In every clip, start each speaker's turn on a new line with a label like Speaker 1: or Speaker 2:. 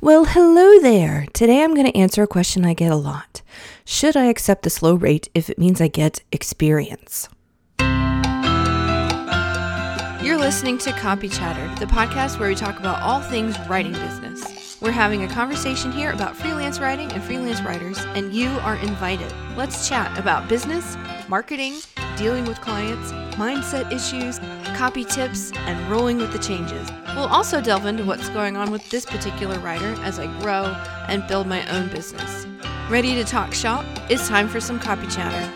Speaker 1: Well, hello there. Today I'm going to answer a question I get a lot. Should I accept this low rate if it means I get experience? You're listening to Copy Chatter, the podcast where we talk about all things writing business. We're having a conversation here about freelance writing and freelance writers, and you are invited. Let's chat about business, marketing, dealing with clients, mindset issues, copy tips, and rolling with the changes. We'll also delve into what's going on with this particular writer as I grow and build my own business. Ready to talk shop? It's time for some copy chatter.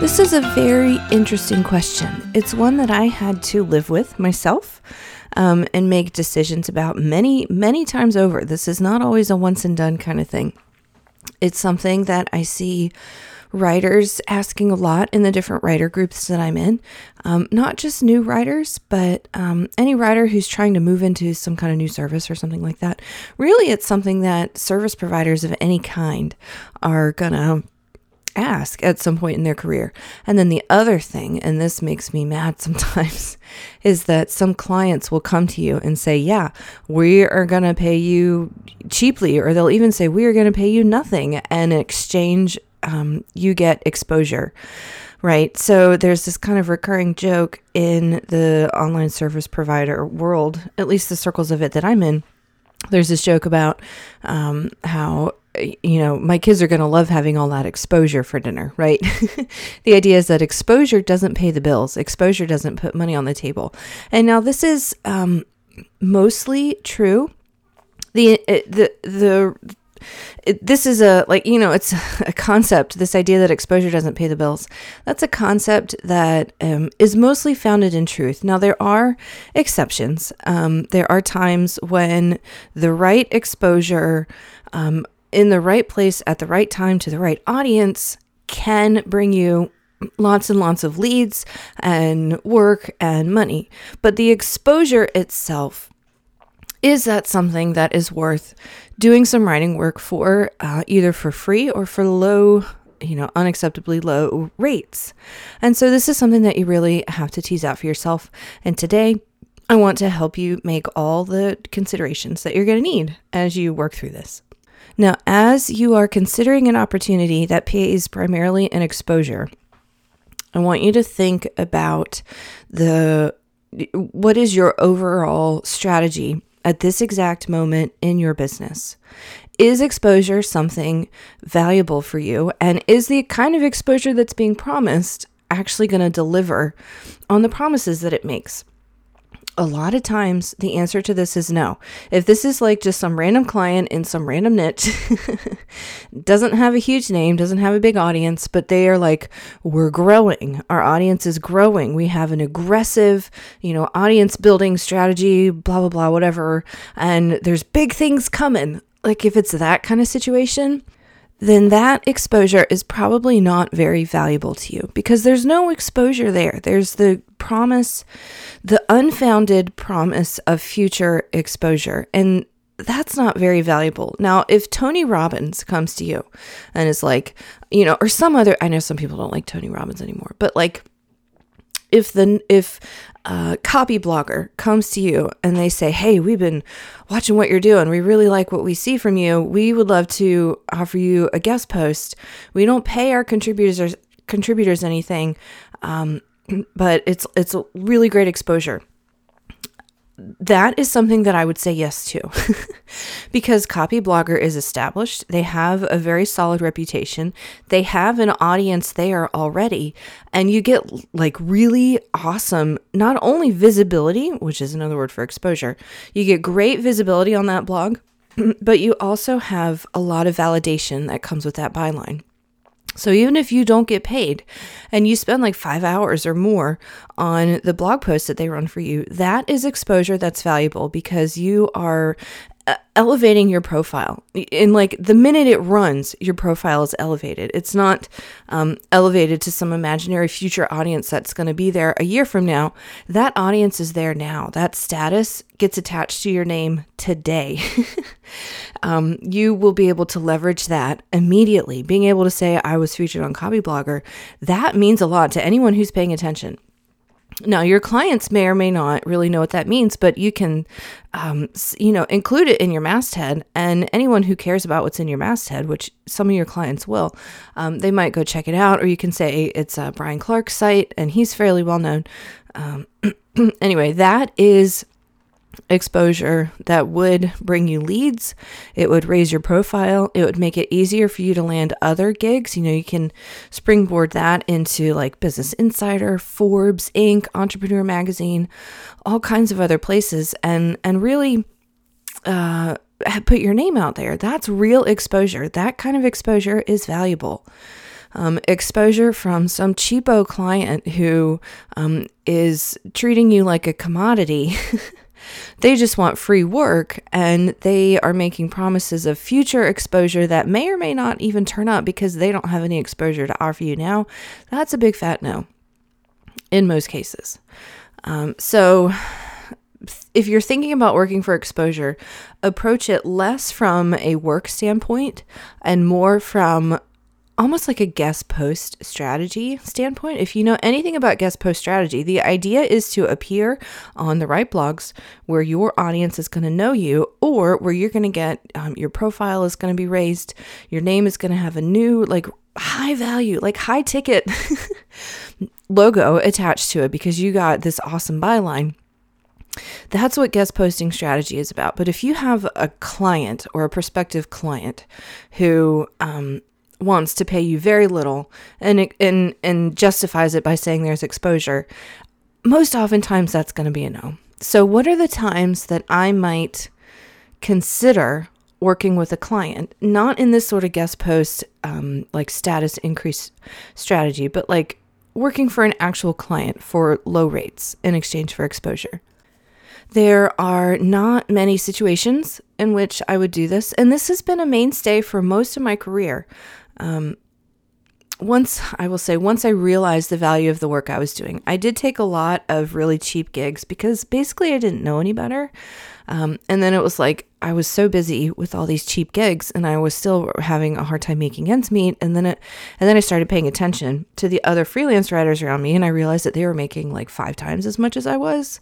Speaker 1: This is a very interesting question. It's one that I had to live with myself um, and make decisions about many, many times over. This is not always a once and done kind of thing. It's something that I see writers asking a lot in the different writer groups that I'm in. Um, not just new writers, but um, any writer who's trying to move into some kind of new service or something like that. Really, it's something that service providers of any kind are going to ask at some point in their career. And then the other thing, and this makes me mad sometimes, is that some clients will come to you and say, Yeah, we are going to pay you cheaply, or they'll even say, We are going to pay you nothing and in exchange um, you get exposure, right? So there's this kind of recurring joke in the online service provider world, at least the circles of it that I'm in. There's this joke about um, how you know, my kids are going to love having all that exposure for dinner, right? the idea is that exposure doesn't pay the bills, exposure doesn't put money on the table. And now this is um, mostly true. The, the, the, it, this is a like you know it's a concept this idea that exposure doesn't pay the bills that's a concept that um, is mostly founded in truth now there are exceptions um, there are times when the right exposure um, in the right place at the right time to the right audience can bring you lots and lots of leads and work and money but the exposure itself is that something that is worth doing some writing work for, uh, either for free or for low, you know, unacceptably low rates? And so this is something that you really have to tease out for yourself. And today, I want to help you make all the considerations that you're going to need as you work through this. Now, as you are considering an opportunity that pays primarily in exposure, I want you to think about the what is your overall strategy at this exact moment in your business? Is exposure something valuable for you? And is the kind of exposure that's being promised actually going to deliver on the promises that it makes? A lot of times the answer to this is no. If this is like just some random client in some random niche, doesn't have a huge name, doesn't have a big audience, but they are like, we're growing. Our audience is growing. We have an aggressive, you know, audience building strategy, blah, blah, blah, whatever. And there's big things coming. Like if it's that kind of situation, then that exposure is probably not very valuable to you because there's no exposure there. There's the promise, the unfounded promise of future exposure. And that's not very valuable. Now, if Tony Robbins comes to you and is like, you know, or some other, I know some people don't like Tony Robbins anymore, but like, if the if a Copyblogger comes to you and they say, "Hey, we've been watching what you're doing. We really like what we see from you. We would love to offer you a guest post. We don't pay our contributors contributors anything, um, but it's it's a really great exposure." That is something that I would say yes to because Copyblogger is established. They have a very solid reputation. They have an audience there already. And you get like really awesome, not only visibility, which is another word for exposure, you get great visibility on that blog, but you also have a lot of validation that comes with that byline. So even if you don't get paid and you spend like five hours or more on the blog posts that they run for you, that is exposure that's valuable because you are elevating your profile. In like the minute it runs, your profile is elevated. It's not um, elevated to some imaginary future audience that's going to be there a year from now. That audience is there now. That status gets attached to your name today. um, you will be able to leverage that immediately. Being able to say, I was featured on Copyblogger, that means a lot to anyone who's paying attention. Now, your clients may or may not really know what that means, but you can, um, you know, include it in your masthead. And anyone who cares about what's in your masthead, which some of your clients will, um, they might go check it out. Or you can say it's a Brian Clark site, and he's fairly well known. Um, anyway, that is exposure that would bring you leads. It would raise your profile. It would make it easier for you to land other gigs. You know, you can springboard that into like Business Insider, Forbes, Inc., Entrepreneur Magazine, all kinds of other places, and and really. Uh, put your name out there. That's real exposure. That kind of exposure is valuable. Um, exposure from some cheapo client who um, is treating you like a commodity They just want free work and they are making promises of future exposure that may or may not even turn up because they don't have any exposure to offer you now. That's a big fat no in most cases. Um, so, if you're thinking about working for exposure, approach it less from a work standpoint and more from almost like a guest post strategy standpoint. If you know anything about guest post strategy, the idea is to appear on the right blogs where your audience is going to know you or where you're going to get um, your profile is going to be raised, your name is going to have a new, like, high value, like high ticket logo attached to it because you got this awesome byline. That's what guest posting strategy is about. But if you have a client or a prospective client who um, wants to pay you very little and and and justifies it by saying there's exposure, most oftentimes that's going to be a no. So what are the times that I might consider working with a client, not in this sort of guest post um, like status increase strategy, but like working for an actual client for low rates in exchange for exposure. There are not many situations in which I would do this, and this has been a mainstay for most of my career. Um, once I will say, once I realized the value of the work I was doing, I did take a lot of really cheap gigs because basically I didn't know any better. Um, and then it was like I was so busy with all these cheap gigs, and I was still having a hard time making ends meet. And then it, and then I started paying attention to the other freelance writers around me, and I realized that they were making like five times as much as I was.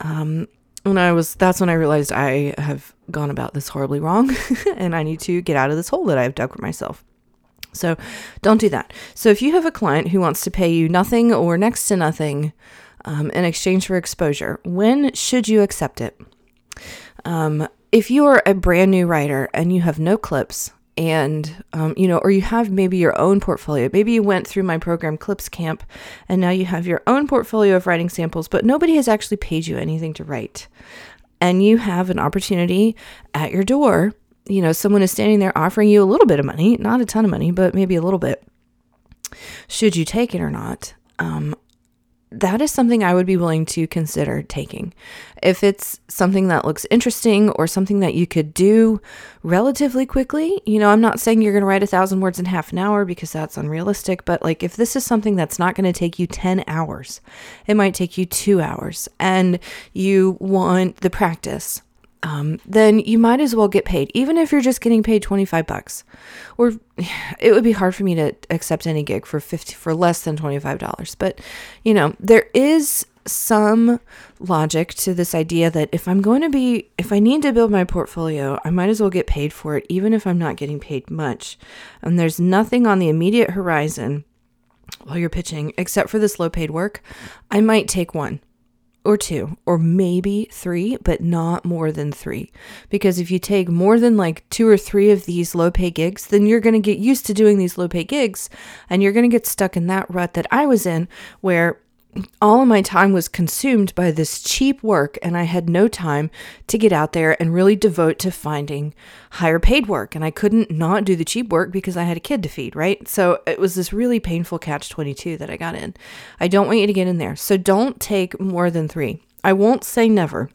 Speaker 1: Um, and I was that's when I realized I have gone about this horribly wrong, and I need to get out of this hole that I've dug for myself. So don't do that. So if you have a client who wants to pay you nothing or next to nothing um, in exchange for exposure, when should you accept it? Um, if you are a brand new writer and you have no clips, and um, you know, or you have maybe your own portfolio. Maybe you went through my program Clips Camp, and now you have your own portfolio of writing samples, but nobody has actually paid you anything to write, and you have an opportunity at your door you know, someone is standing there offering you a little bit of money, not a ton of money, but maybe a little bit, should you take it or not? Um, that is something I would be willing to consider taking. If it's something that looks interesting or something that you could do relatively quickly, you know, I'm not saying you're going to write a thousand words in half an hour because that's unrealistic, but like if this is something that's not going to take you 10 hours, it might take you two hours and you want the practice um, then you might as well get paid, even if you're just getting paid 25 bucks. Or it would be hard for me to accept any gig for 50 for less than $25. But, you know, there is some logic to this idea that if I'm going to be, if I need to build my portfolio, I might as well get paid for it, even if I'm not getting paid much. And there's nothing on the immediate horizon while you're pitching except for this low paid work. I might take one or two or maybe three, but not more than three. Because if you take more than like two or three of these low pay gigs, then you're going to get used to doing these low pay gigs and you're going to get stuck in that rut that I was in where all of my time was consumed by this cheap work, and I had no time to get out there and really devote to finding higher paid work. And I couldn't not do the cheap work because I had a kid to feed, right? So it was this really painful catch 22 that I got in. I don't want you to get in there. So don't take more than three. I won't say never.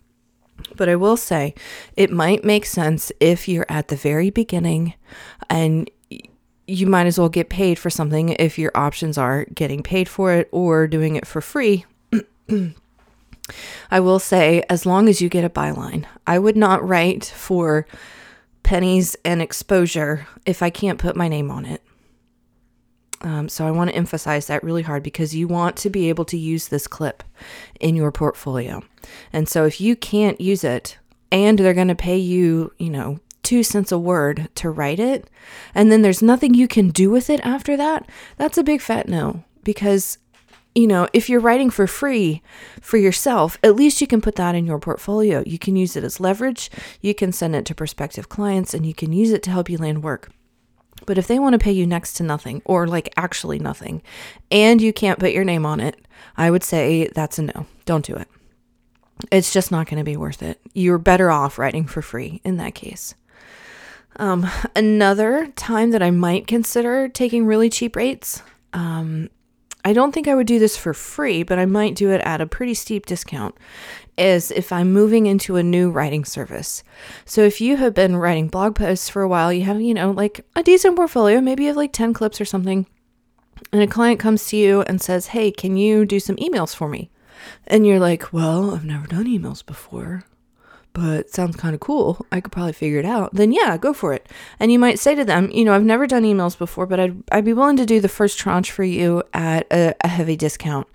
Speaker 1: But I will say it might make sense if you're at the very beginning and you might as well get paid for something if your options are getting paid for it or doing it for free. I will say, as long as you get a byline, I would not write for pennies and exposure if I can't put my name on it. Um, so I want to emphasize that really hard because you want to be able to use this clip in your portfolio. And so if you can't use it and they're going to pay you, you know, two cents a word to write it, and then there's nothing you can do with it after that, that's a big fat no. Because, you know, if you're writing for free for yourself, at least you can put that in your portfolio. You can use it as leverage, you can send it to prospective clients, and you can use it to help you land work. But if they want to pay you next to nothing or like actually nothing and you can't put your name on it, I would say that's a no. Don't do it. It's just not going to be worth it. You're better off writing for free in that case. Um, another time that I might consider taking really cheap rates um, I don't think I would do this for free, but I might do it at a pretty steep discount, is if I'm moving into a new writing service. So if you have been writing blog posts for a while, you have, you know, like a decent portfolio, maybe you have like 10 clips or something, and a client comes to you and says, Hey, can you do some emails for me? And you're like, Well, I've never done emails before but sounds kind of cool. I could probably figure it out. Then yeah, go for it. And you might say to them, you know, I've never done emails before, but I'd, I'd be willing to do the first tranche for you at a, a heavy discount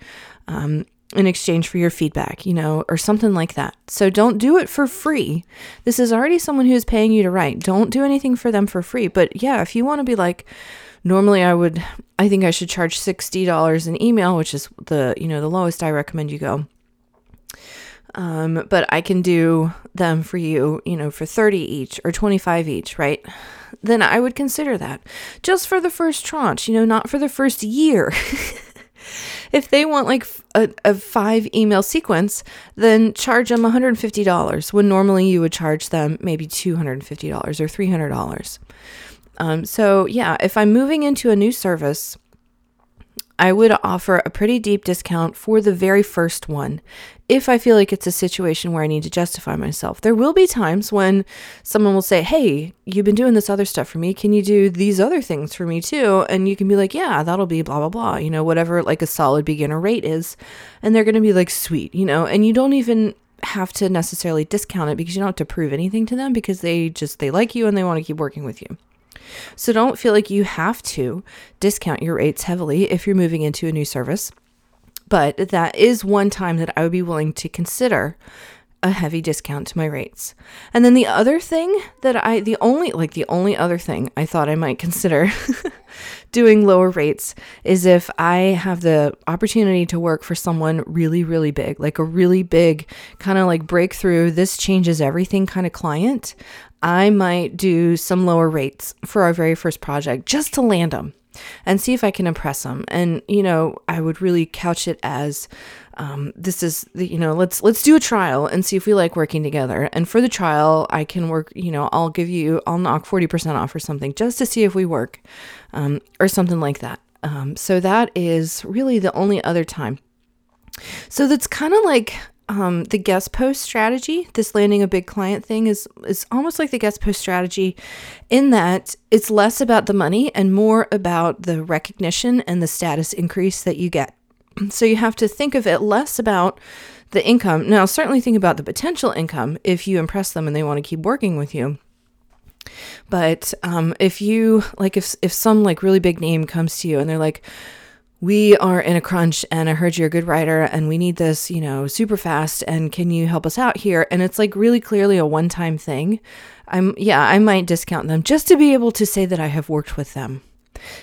Speaker 1: um, in exchange for your feedback, you know, or something like that. So don't do it for free. This is already someone who's paying you to write. Don't do anything for them for free. But yeah, if you want to be like, normally I would, I think I should charge $60 an email, which is the, you know, the lowest I recommend you go um, but I can do them for you, you know, for 30 each or 25 each, right? Then I would consider that just for the first tranche, you know, not for the first year. if they want like a, a, five email sequence, then charge them $150 when normally you would charge them maybe $250 or $300. Um, so, yeah, if I'm moving into a new service, I would offer a pretty deep discount for the very first one if I feel like it's a situation where I need to justify myself. There will be times when someone will say, Hey, you've been doing this other stuff for me. Can you do these other things for me too? And you can be like, Yeah, that'll be blah, blah, blah, you know, whatever like a solid beginner rate is. And they're going to be like, Sweet, you know, and you don't even have to necessarily discount it because you don't have to prove anything to them because they just they like you and they want to keep working with you. So don't feel like you have to discount your rates heavily if you're moving into a new service. But that is one time that I would be willing to consider a heavy discount to my rates. And then the other thing that I, the only, like the only other thing I thought I might consider doing lower rates is if I have the opportunity to work for someone really, really big, like a really big kind of like breakthrough, this changes everything kind of client. I might do some lower rates for our very first project just to land them and see if I can impress them. And you know, I would really couch it as um, this is the, you know let's let's do a trial and see if we like working together. And for the trial, I can work. You know, I'll give you I'll knock forty percent off or something just to see if we work, um, or something like that. Um, so that is really the only other time. So that's kind of like um, the guest post strategy, this landing a big client thing, is is almost like the guest post strategy, in that it's less about the money and more about the recognition and the status increase that you get. So you have to think of it less about the income. Now, certainly think about the potential income if you impress them and they want to keep working with you. But um, if you like, if if some like really big name comes to you and they're like, we are in a crunch and I heard you're a good writer and we need this, you know, super fast and can you help us out here? And it's like really clearly a one-time thing. I'm yeah, I might discount them just to be able to say that I have worked with them.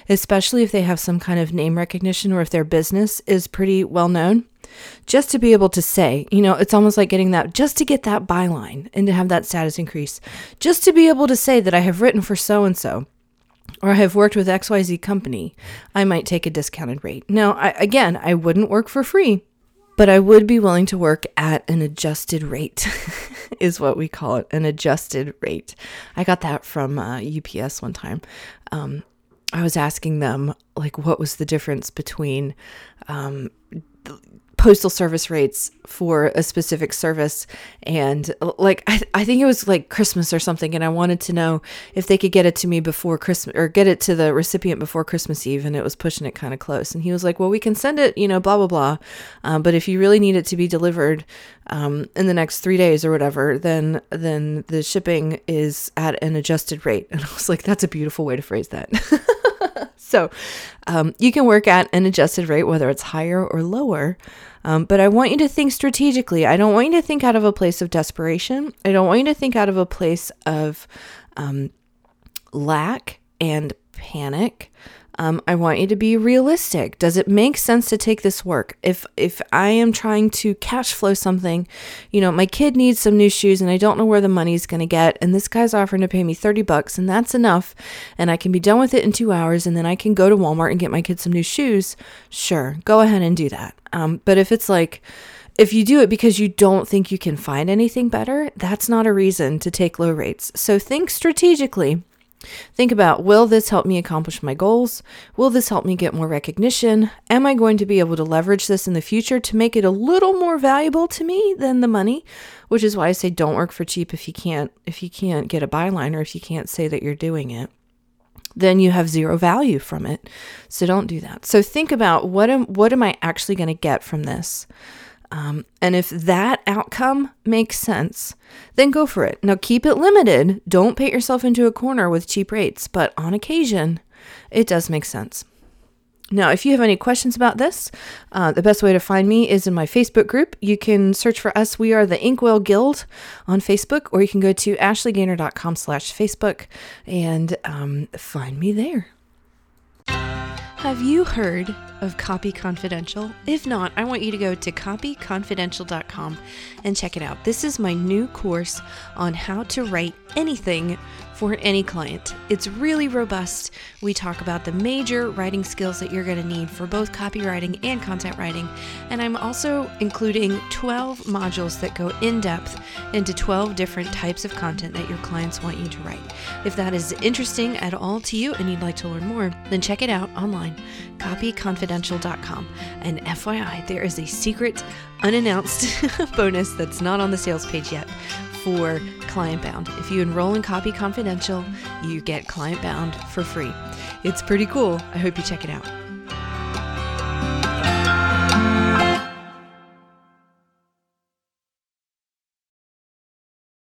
Speaker 1: Especially if they have some kind of name recognition or if their business is pretty well known. Just to be able to say, you know, it's almost like getting that just to get that byline and to have that status increase. Just to be able to say that I have written for so and so or I have worked with XYZ company, I might take a discounted rate. Now, I, again, I wouldn't work for free, but I would be willing to work at an adjusted rate, is what we call it an adjusted rate. I got that from uh, UPS one time. Um, I was asking them, like, what was the difference between um, postal service rates for a specific service. And like I, I think it was like christmas or something and i wanted to know if they could get it to me before christmas or get it to the recipient before christmas eve and it was pushing it kind of close. And he was like well we can send it you know blah blah blah. Um, but if you really need it to be delivered um, in the next three days or whatever then then the shipping is at an adjusted rate. And i was like that's a beautiful way to phrase that. So um, you can work at an adjusted rate, whether it's higher or lower. Um, but I want you to think strategically. I don't want you to think out of a place of desperation. I don't want you to think out of a place of um, lack and panic. Um, I want you to be realistic. Does it make sense to take this work? If if I am trying to cash flow something, you know, my kid needs some new shoes and I don't know where the money's going to get, and this guy's offering to pay me 30 bucks and that's enough, and I can be done with it in two hours, and then I can go to Walmart and get my kid some new shoes, sure, go ahead and do that. Um, but if it's like, if you do it because you don't think you can find anything better, that's not a reason to take low rates. So think strategically Think about will this help me accomplish my goals? Will this help me get more recognition? Am I going to be able to leverage this in the future to make it a little more valuable to me than the money? Which is why I say don't work for cheap if you can't if you can't get a byline or if you can't say that you're doing it. Then you have zero value from it. So don't do that. So think about what am what am I actually going to get from this? Um, and if that outcome makes sense, then go for it. Now keep it limited. Don't paint yourself into a corner with cheap rates, but on occasion, it does make sense. Now, if you have any questions about this, uh, the best way to find me is in my Facebook group. You can search for us. We are the Inkwell Guild on Facebook, or you can go to ashleygainer.com slash Facebook and um, find me there. Have you heard of Copy Confidential? If not, I want you to go to copyconfidential.com and check it out. This is my new course on how to write anything for any client. It's really robust. We talk about the major writing skills that you're going to need for both copywriting and content writing. And I'm also including 12 modules that go in depth into 12 different types of content that your clients want you to write. If that is interesting at all to you and you'd like to learn more, then check it out online, copyconfidential.com. And FYI, there is a secret, unannounced bonus that's not on the sales page yet for Client Bound. If you enroll in Copy Confidential, you get Client Bound for free. It's pretty cool. I hope you check it out.